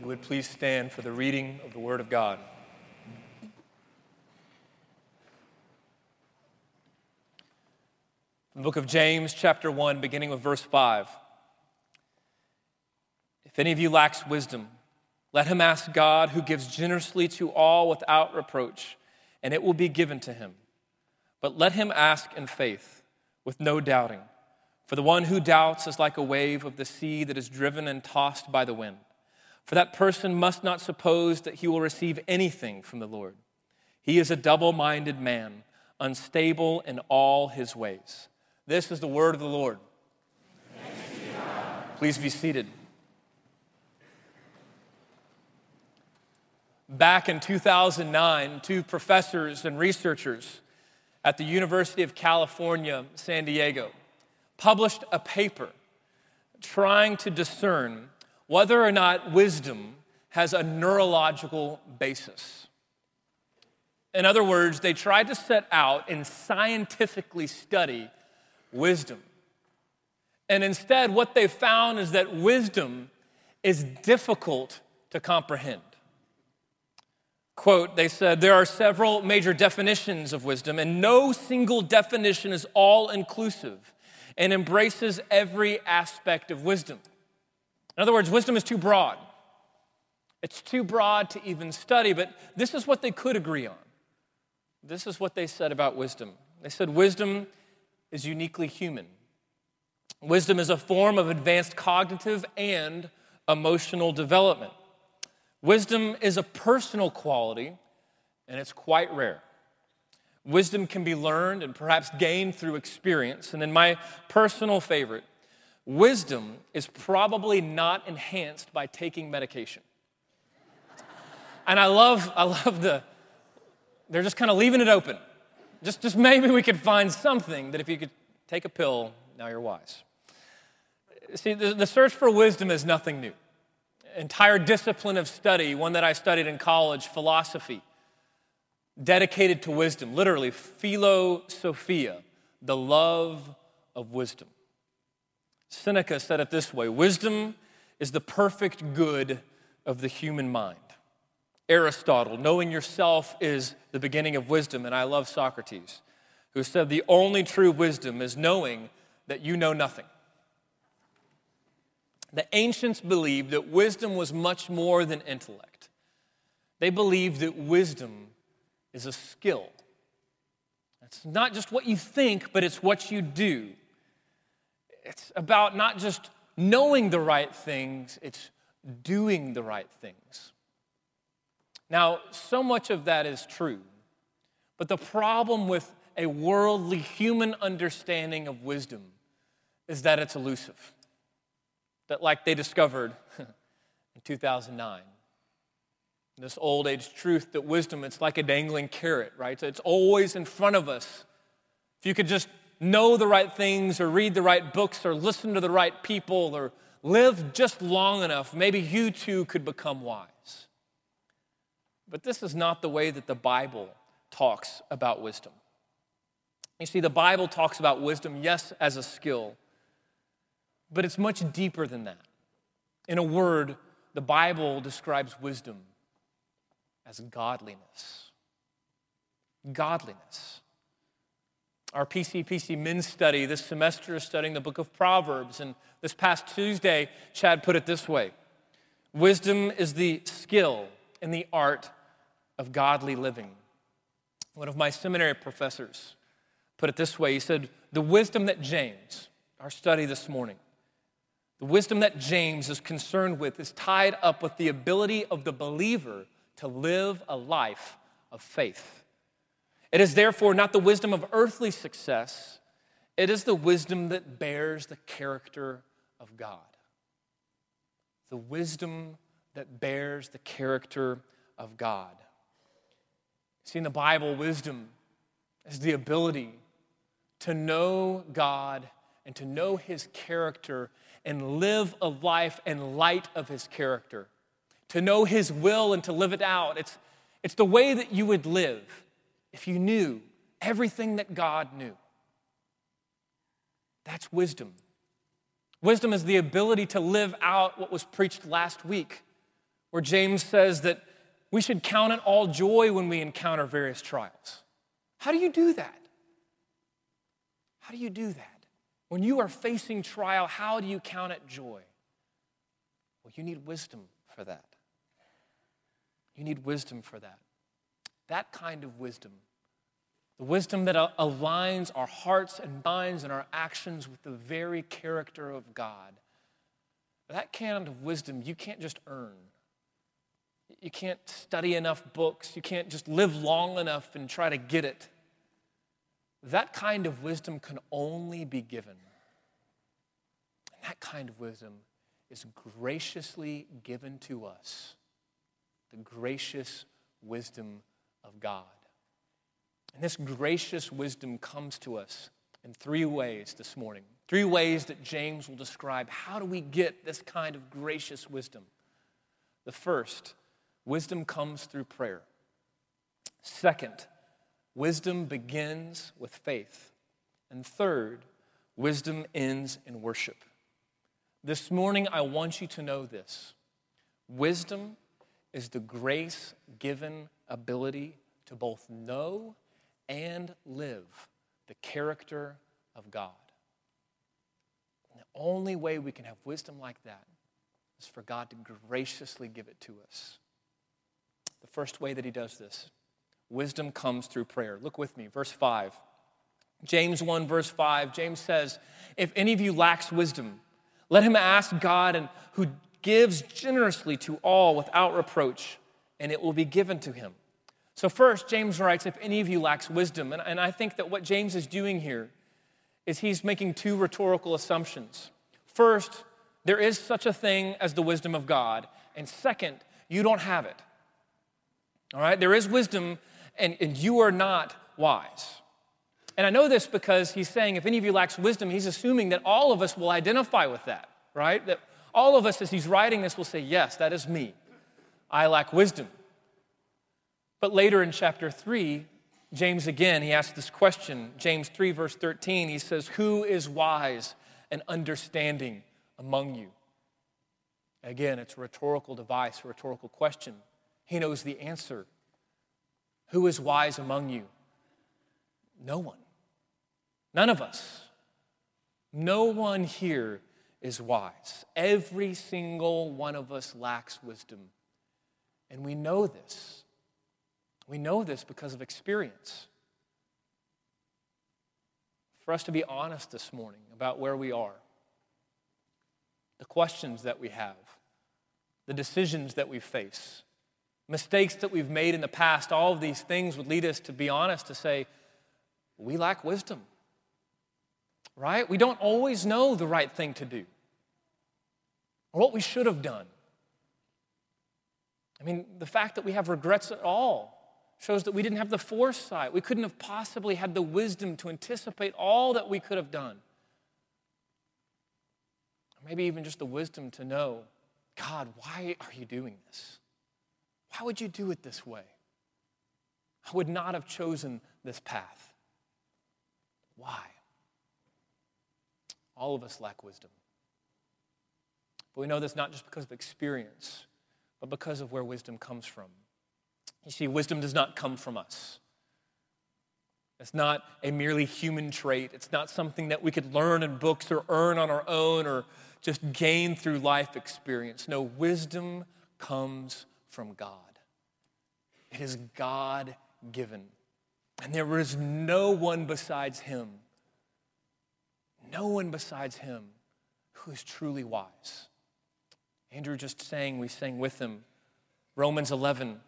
you would please stand for the reading of the Word of God. The book of James, chapter 1, beginning with verse 5. If any of you lacks wisdom, let him ask God, who gives generously to all without reproach, and it will be given to him. But let him ask in faith, with no doubting. For the one who doubts is like a wave of the sea that is driven and tossed by the wind. For that person must not suppose that he will receive anything from the Lord. He is a double minded man, unstable in all his ways. This is the word of the Lord. Please be seated. Back in 2009, two professors and researchers at the University of California, San Diego, published a paper trying to discern whether or not wisdom has a neurological basis. In other words, they tried to set out and scientifically study wisdom. And instead, what they found is that wisdom is difficult to comprehend. Quote, they said, there are several major definitions of wisdom, and no single definition is all inclusive and embraces every aspect of wisdom. In other words, wisdom is too broad. It's too broad to even study, but this is what they could agree on. This is what they said about wisdom. They said wisdom is uniquely human. Wisdom is a form of advanced cognitive and emotional development. Wisdom is a personal quality, and it's quite rare. Wisdom can be learned and perhaps gained through experience. And then, my personal favorite wisdom is probably not enhanced by taking medication. And I love, I love the, they're just kind of leaving it open. Just, just maybe we could find something that if you could take a pill, now you're wise. See, the, the search for wisdom is nothing new. Entire discipline of study, one that I studied in college, philosophy, dedicated to wisdom, literally, philosophia, the love of wisdom. Seneca said it this way Wisdom is the perfect good of the human mind. Aristotle, knowing yourself is the beginning of wisdom, and I love Socrates, who said the only true wisdom is knowing that you know nothing. The ancients believed that wisdom was much more than intellect. They believed that wisdom is a skill. It's not just what you think, but it's what you do. It's about not just knowing the right things, it's doing the right things. Now, so much of that is true, but the problem with a worldly human understanding of wisdom is that it's elusive. That, like they discovered in 2009, this old age truth that wisdom, it's like a dangling carrot, right? So it's always in front of us. If you could just know the right things or read the right books or listen to the right people or live just long enough, maybe you too could become wise. But this is not the way that the Bible talks about wisdom. You see, the Bible talks about wisdom, yes, as a skill, but it's much deeper than that. In a word, the Bible describes wisdom as godliness. Godliness. Our PCPC men's study this semester is studying the book of Proverbs. And this past Tuesday, Chad put it this way Wisdom is the skill and the art of godly living. One of my seminary professors put it this way He said, The wisdom that James, our study this morning, the wisdom that James is concerned with is tied up with the ability of the believer to live a life of faith. It is therefore not the wisdom of earthly success, it is the wisdom that bears the character of God. The wisdom that bears the character of God. See, in the Bible, wisdom is the ability to know God and to know His character and live a life in light of His character, to know His will and to live it out. It's, it's the way that you would live if you knew everything that God knew. That's wisdom. Wisdom is the ability to live out what was preached last week where James says that we should count it all joy when we encounter various trials. How do you do that? How do you do that? When you are facing trial, how do you count it joy? Well, you need wisdom for that. You need wisdom for that. That kind of wisdom, the wisdom that aligns our hearts and minds and our actions with the very character of God, that kind of wisdom you can't just earn. You can't study enough books. You can't just live long enough and try to get it. That kind of wisdom can only be given. And that kind of wisdom is graciously given to us the gracious wisdom of God. And this gracious wisdom comes to us in three ways this morning. Three ways that James will describe how do we get this kind of gracious wisdom. The first, wisdom comes through prayer. Second, wisdom begins with faith. And third, wisdom ends in worship. This morning, I want you to know this wisdom is the grace given ability to both know and live the character of God. And the only way we can have wisdom like that is for God to graciously give it to us. The first way that He does this wisdom comes through prayer. Look with me, verse 5. James 1, verse 5, James says, If any of you lacks wisdom, let him ask God and who gives generously to all without reproach, and it will be given to him. So, first, James writes, If any of you lacks wisdom, and, and I think that what James is doing here is he's making two rhetorical assumptions. First, there is such a thing as the wisdom of God, and second, you don't have it. All right, there is wisdom, and, and you are not wise. And I know this because he's saying if any of you lacks wisdom, he's assuming that all of us will identify with that, right? That all of us, as he's writing this, will say, Yes, that is me. I lack wisdom. But later in chapter 3, James again, he asks this question. James 3, verse 13, he says, Who is wise and understanding among you? Again, it's a rhetorical device, a rhetorical question. He knows the answer. Who is wise among you? No one. None of us. No one here is wise. Every single one of us lacks wisdom. And we know this. We know this because of experience. For us to be honest this morning about where we are, the questions that we have, the decisions that we face, mistakes that we've made in the past, all of these things would lead us to be honest to say, we lack wisdom right? We don't always know the right thing to do or what we should have done. I mean, the fact that we have regrets at all shows that we didn't have the foresight. We couldn't have possibly had the wisdom to anticipate all that we could have done. Or maybe even just the wisdom to know God, why are you doing this? Why would you do it this way? I would not have chosen this path. Why? All of us lack wisdom. But we know this not just because of experience, but because of where wisdom comes from. You see, wisdom does not come from us. It's not a merely human trait. It's not something that we could learn in books or earn on our own or just gain through life experience. No, wisdom comes from God. It is God given. And there is no one besides Him no one besides him who is truly wise. Andrew just sang, we sang with him. Romans 11.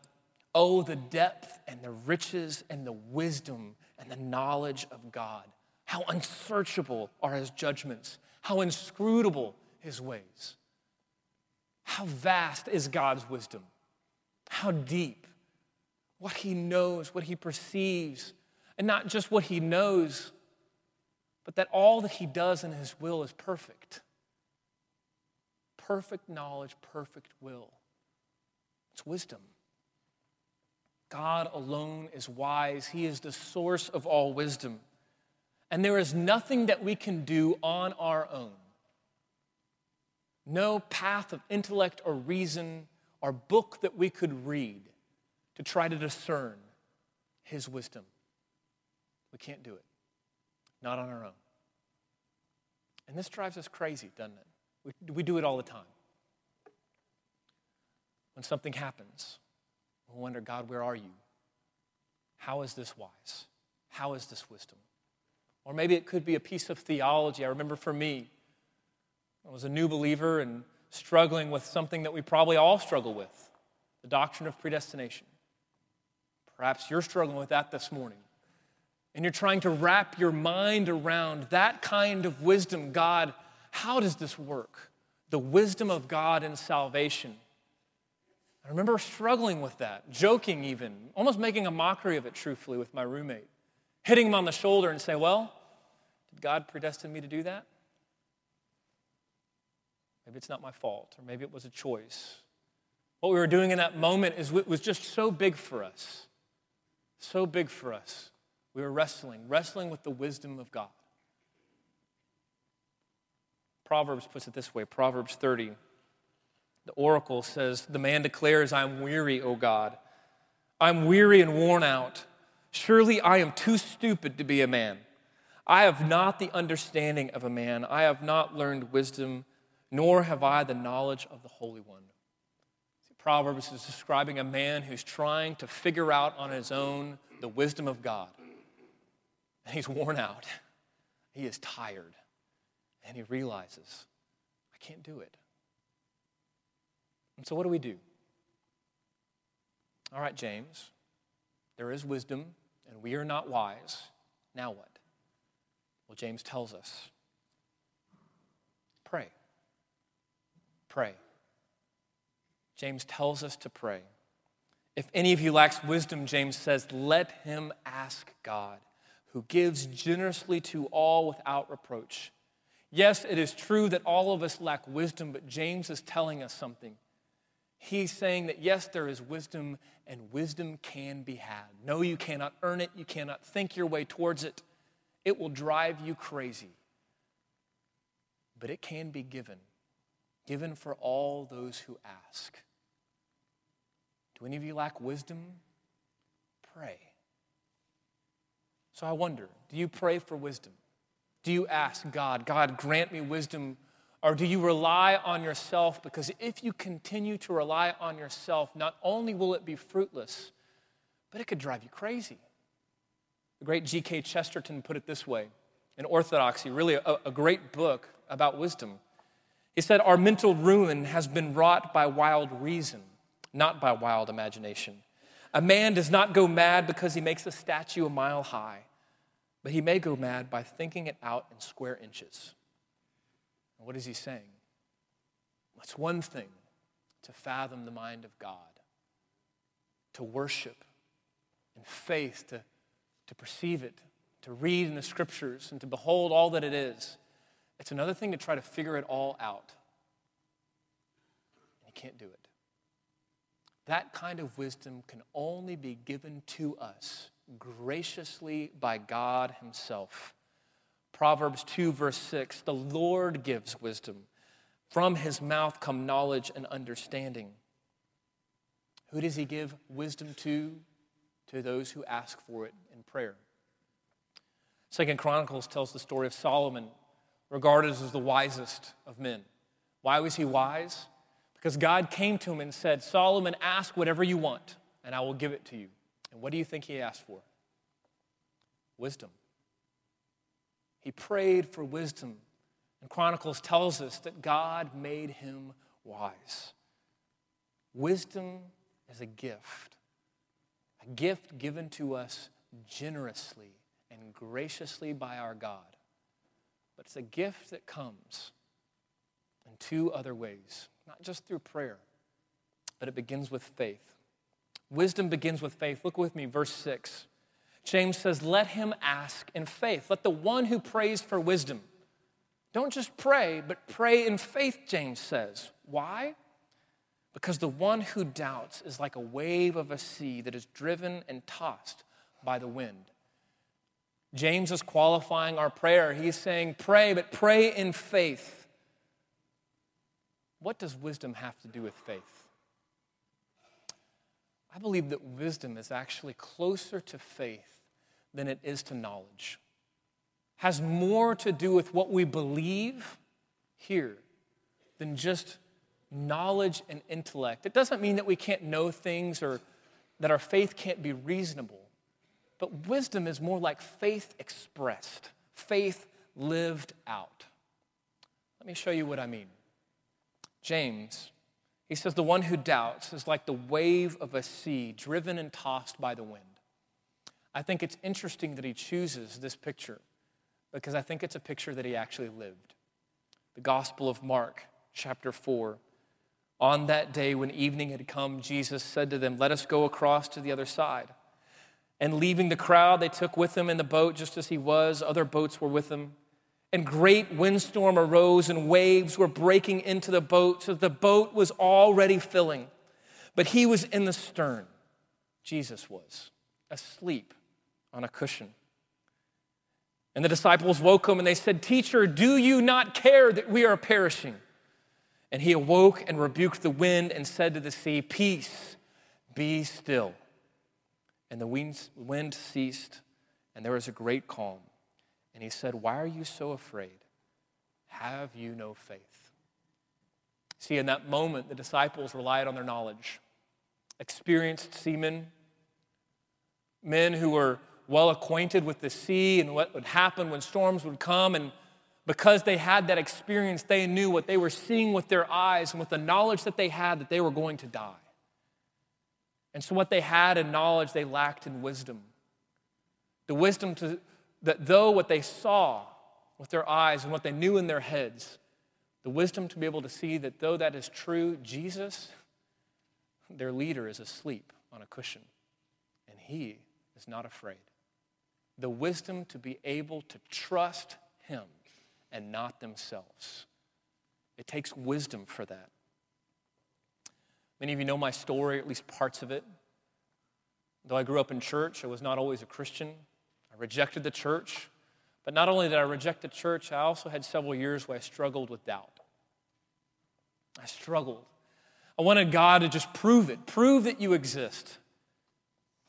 Oh, the depth and the riches and the wisdom and the knowledge of God. How unsearchable are his judgments, how inscrutable his ways. How vast is God's wisdom, how deep, what he knows, what he perceives, and not just what he knows, but that all that he does in his will is perfect. Perfect knowledge, perfect will. It's wisdom. God alone is wise, He is the source of all wisdom. And there is nothing that we can do on our own. No path of intellect or reason or book that we could read to try to discern His wisdom. We can't do it, not on our own. And this drives us crazy, doesn't it? We, we do it all the time. When something happens, we wonder, God, where are you? How is this wise? How is this wisdom? Or maybe it could be a piece of theology. I remember for me, I was a new believer and struggling with something that we probably all struggle with the doctrine of predestination. Perhaps you're struggling with that this morning. And you're trying to wrap your mind around that kind of wisdom. God, how does this work? The wisdom of God in salvation. I remember struggling with that, joking even, almost making a mockery of it, truthfully, with my roommate, hitting him on the shoulder and say, Well, did God predestine me to do that? Maybe it's not my fault, or maybe it was a choice. What we were doing in that moment is, was just so big for us. So big for us. We were wrestling, wrestling with the wisdom of God. Proverbs puts it this way Proverbs 30. The oracle says, The man declares, I'm weary, O God. I'm weary and worn out. Surely I am too stupid to be a man. I have not the understanding of a man. I have not learned wisdom, nor have I the knowledge of the Holy One. See, Proverbs is describing a man who's trying to figure out on his own the wisdom of God. And he's worn out. He is tired. And he realizes, I can't do it. And so, what do we do? All right, James, there is wisdom, and we are not wise. Now what? Well, James tells us pray. Pray. James tells us to pray. If any of you lacks wisdom, James says, let him ask God, who gives generously to all without reproach. Yes, it is true that all of us lack wisdom, but James is telling us something. He's saying that yes, there is wisdom, and wisdom can be had. No, you cannot earn it, you cannot think your way towards it. It will drive you crazy. But it can be given, given for all those who ask. Do any of you lack wisdom? Pray. So I wonder do you pray for wisdom? Do you ask God, God, grant me wisdom or do you rely on yourself? Because if you continue to rely on yourself, not only will it be fruitless, but it could drive you crazy. The great G.K. Chesterton put it this way in Orthodoxy, really a, a great book about wisdom. He said, Our mental ruin has been wrought by wild reason, not by wild imagination. A man does not go mad because he makes a statue a mile high, but he may go mad by thinking it out in square inches. What is he saying? It's one thing to fathom the mind of God, to worship in faith, to, to perceive it, to read in the scriptures, and to behold all that it is. It's another thing to try to figure it all out. And you can't do it. That kind of wisdom can only be given to us graciously by God Himself. Proverbs 2, verse 6 The Lord gives wisdom. From his mouth come knowledge and understanding. Who does he give wisdom to? To those who ask for it in prayer. Second Chronicles tells the story of Solomon, regarded as the wisest of men. Why was he wise? Because God came to him and said, Solomon, ask whatever you want, and I will give it to you. And what do you think he asked for? Wisdom. He prayed for wisdom. And Chronicles tells us that God made him wise. Wisdom is a gift, a gift given to us generously and graciously by our God. But it's a gift that comes in two other ways, not just through prayer, but it begins with faith. Wisdom begins with faith. Look with me, verse 6. James says, Let him ask in faith. Let the one who prays for wisdom. Don't just pray, but pray in faith, James says. Why? Because the one who doubts is like a wave of a sea that is driven and tossed by the wind. James is qualifying our prayer. He's saying, Pray, but pray in faith. What does wisdom have to do with faith? I believe that wisdom is actually closer to faith than it is to knowledge. Has more to do with what we believe here than just knowledge and intellect. It doesn't mean that we can't know things or that our faith can't be reasonable. But wisdom is more like faith expressed, faith lived out. Let me show you what I mean. James, he says, the one who doubts is like the wave of a sea driven and tossed by the wind. I think it's interesting that he chooses this picture because I think it's a picture that he actually lived. The Gospel of Mark, chapter 4. On that day, when evening had come, Jesus said to them, Let us go across to the other side. And leaving the crowd, they took with him in the boat just as he was. Other boats were with him. And great windstorm arose, and waves were breaking into the boat, so the boat was already filling. But he was in the stern. Jesus was asleep on a cushion. And the disciples woke him and they said, Teacher, do you not care that we are perishing? And he awoke and rebuked the wind and said to the sea, Peace, be still. And the wind ceased, and there was a great calm. And he said, Why are you so afraid? Have you no faith? See, in that moment, the disciples relied on their knowledge. Experienced seamen, men who were well acquainted with the sea and what would happen when storms would come. And because they had that experience, they knew what they were seeing with their eyes and with the knowledge that they had that they were going to die. And so, what they had in knowledge, they lacked in wisdom. The wisdom to, that though what they saw with their eyes and what they knew in their heads, the wisdom to be able to see that though that is true, Jesus, their leader, is asleep on a cushion, and he is not afraid the wisdom to be able to trust Him and not themselves. It takes wisdom for that. Many of you know my story, at least parts of it. Though I grew up in church, I was not always a Christian. I rejected the church. But not only did I reject the church, I also had several years where I struggled with doubt. I struggled. I wanted God to just prove it, prove that you exist.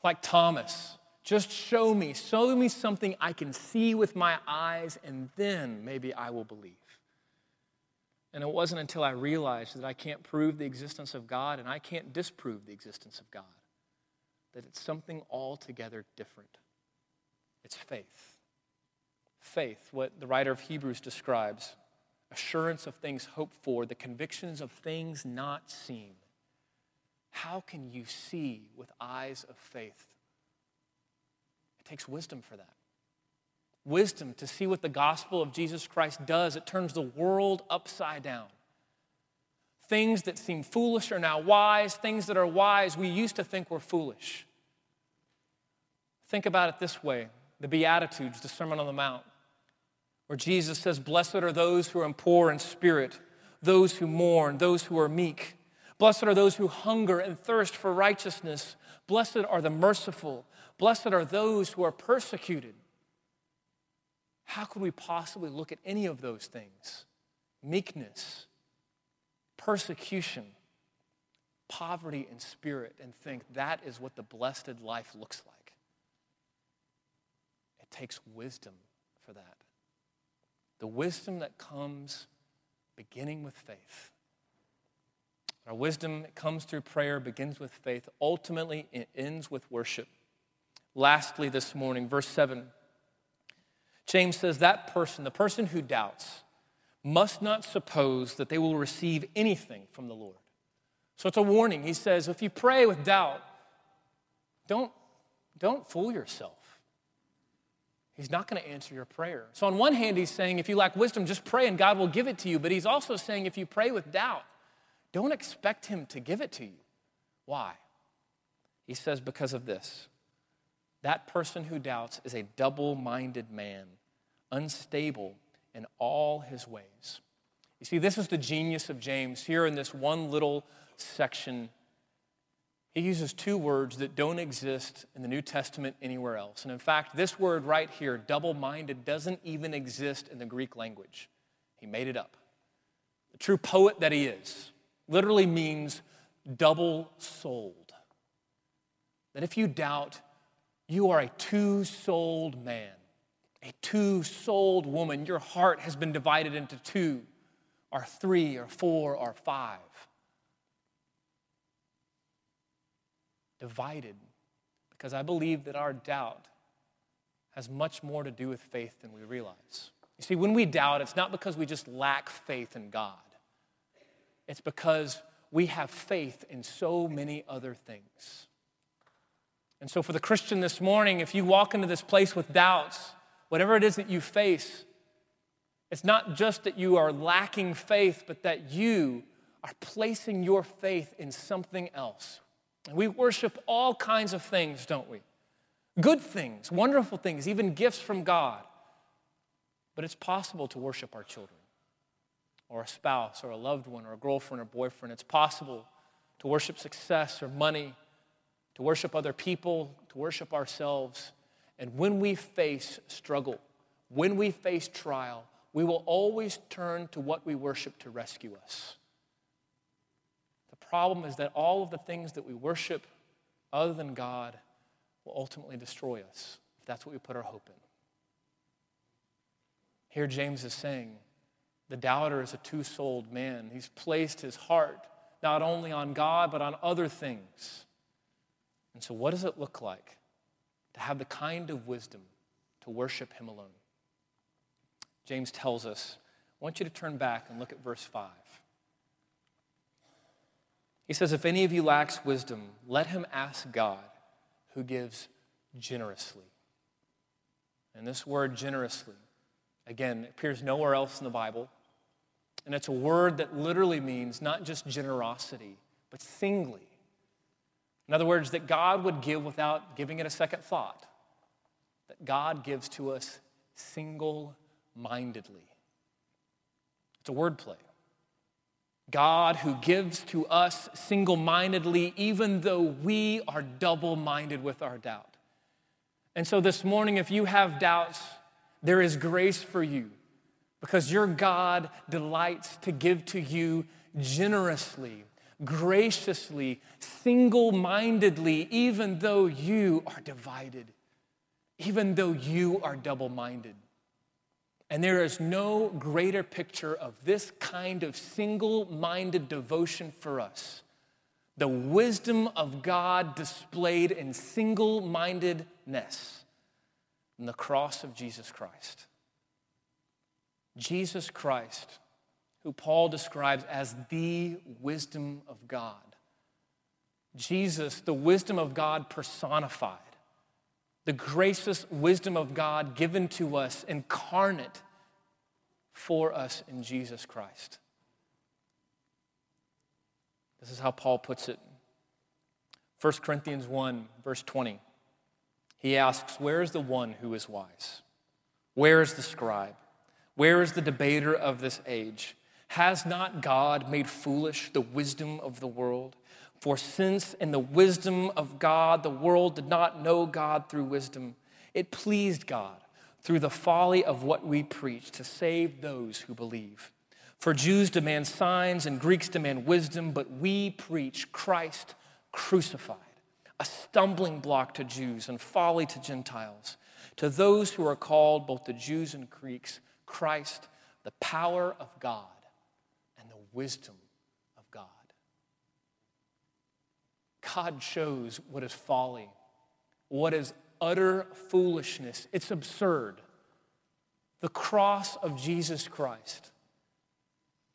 Like Thomas, just show me, show me something I can see with my eyes, and then maybe I will believe. And it wasn't until I realized that I can't prove the existence of God and I can't disprove the existence of God that it's something altogether different. It's faith. Faith, what the writer of Hebrews describes assurance of things hoped for, the convictions of things not seen. How can you see with eyes of faith it takes wisdom for that. Wisdom to see what the gospel of Jesus Christ does. It turns the world upside down. Things that seem foolish are now wise. Things that are wise we used to think were foolish. Think about it this way the Beatitudes, the Sermon on the Mount, where Jesus says, Blessed are those who are poor in spirit, those who mourn, those who are meek. Blessed are those who hunger and thirst for righteousness. Blessed are the merciful. Blessed are those who are persecuted. How could we possibly look at any of those things? Meekness, persecution, poverty in spirit, and think that is what the blessed life looks like. Takes wisdom for that. The wisdom that comes beginning with faith. Our wisdom comes through prayer begins with faith. Ultimately, it ends with worship. Lastly, this morning, verse 7, James says that person, the person who doubts, must not suppose that they will receive anything from the Lord. So it's a warning. He says, if you pray with doubt, don't, don't fool yourself. He's not going to answer your prayer. So, on one hand, he's saying, if you lack wisdom, just pray and God will give it to you. But he's also saying, if you pray with doubt, don't expect him to give it to you. Why? He says, because of this. That person who doubts is a double minded man, unstable in all his ways. You see, this is the genius of James. Here in this one little section, he uses two words that don't exist in the New Testament anywhere else. And in fact, this word right here, double minded, doesn't even exist in the Greek language. He made it up. The true poet that he is literally means double souled. that if you doubt, you are a two souled man, a two souled woman. Your heart has been divided into two, or three, or four, or five. Divided, because I believe that our doubt has much more to do with faith than we realize. You see, when we doubt, it's not because we just lack faith in God, it's because we have faith in so many other things. And so, for the Christian this morning, if you walk into this place with doubts, whatever it is that you face, it's not just that you are lacking faith, but that you are placing your faith in something else. We worship all kinds of things, don't we? Good things, wonderful things, even gifts from God. But it's possible to worship our children, or a spouse, or a loved one, or a girlfriend or boyfriend. It's possible to worship success or money, to worship other people, to worship ourselves. And when we face struggle, when we face trial, we will always turn to what we worship to rescue us. The problem is that all of the things that we worship other than God will ultimately destroy us if that's what we put our hope in. Here, James is saying the doubter is a two souled man. He's placed his heart not only on God, but on other things. And so, what does it look like to have the kind of wisdom to worship Him alone? James tells us, I want you to turn back and look at verse 5. He says, If any of you lacks wisdom, let him ask God, who gives generously. And this word generously Again, appears nowhere else in the Bible. And it's a word that literally means not just generosity, but singly. In other words, that God would give without giving it a second thought, that God gives to us single mindedly. It's a wordplay. God who gives to us single mindedly, even though we are double minded with our doubt. And so this morning, if you have doubts, there is grace for you because your God delights to give to you generously, graciously, single mindedly, even though you are divided, even though you are double minded. And there is no greater picture of this kind of single minded devotion for us. The wisdom of God displayed in single mindedness in the cross of Jesus Christ. Jesus Christ, who Paul describes as the wisdom of God. Jesus, the wisdom of God personified, the gracious wisdom of God given to us, incarnate for us in Jesus Christ. This is how Paul puts it. 1 Corinthians 1, verse 20. He asks, Where is the one who is wise? Where is the scribe? Where is the debater of this age? Has not God made foolish the wisdom of the world? For since in the wisdom of God the world did not know God through wisdom, it pleased God through the folly of what we preach to save those who believe. For Jews demand signs and Greeks demand wisdom, but we preach Christ crucified a stumbling block to Jews and folly to Gentiles. To those who are called, both the Jews and Greeks, Christ, the power of God and the wisdom of God. God shows what is folly, what is utter foolishness. It's absurd. The cross of Jesus Christ,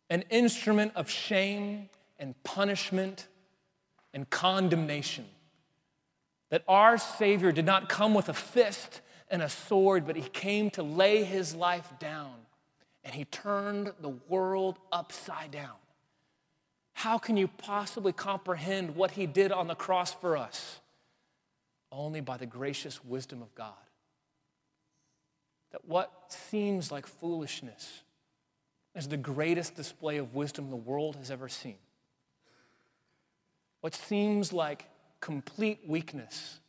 an instrument of shame and punishment and condemnation that our Savior did not come with a fist and a sword, but he came to lay his life down and he turned the world upside down. How can you possibly comprehend what he did on the cross for us? Only by the gracious wisdom of God. That what seems like foolishness is the greatest display of wisdom the world has ever seen. What seems like complete weakness.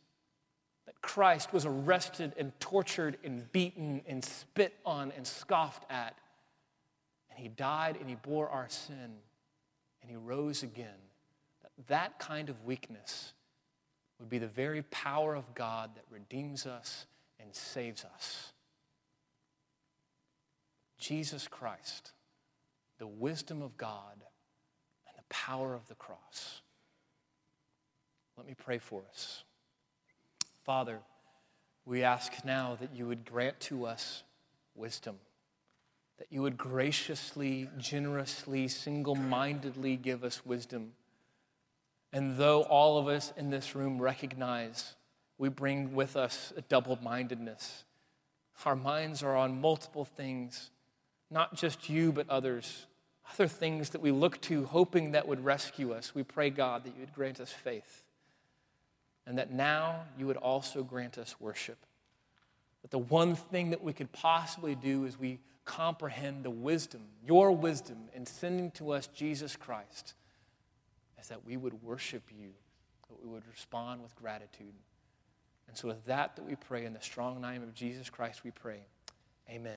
That Christ was arrested and tortured and beaten and spit on and scoffed at. And he died and he bore our sin and he rose again. That, kind of weakness would be the very power of God that redeems us and saves us. Jesus Christ, the wisdom of God, and the power of the cross. Let me pray for us. Father, we ask now that you would grant to us wisdom, that you would graciously, generously, single mindedly give us wisdom. And though all of us in this room recognize we bring with us a double mindedness, our minds are on multiple things, not just you, but others, other things that we look to, hoping that would rescue us. We pray, God, that you would grant us faith and that now you would also grant us worship. That the one thing that we could possibly do is we comprehend the wisdom, your wisdom, in sending to us Jesus Christ, is that we would worship you, that we would respond with gratitude. And so, with that, that we pray in the strong name of Jesus Christ, we pray. Amen.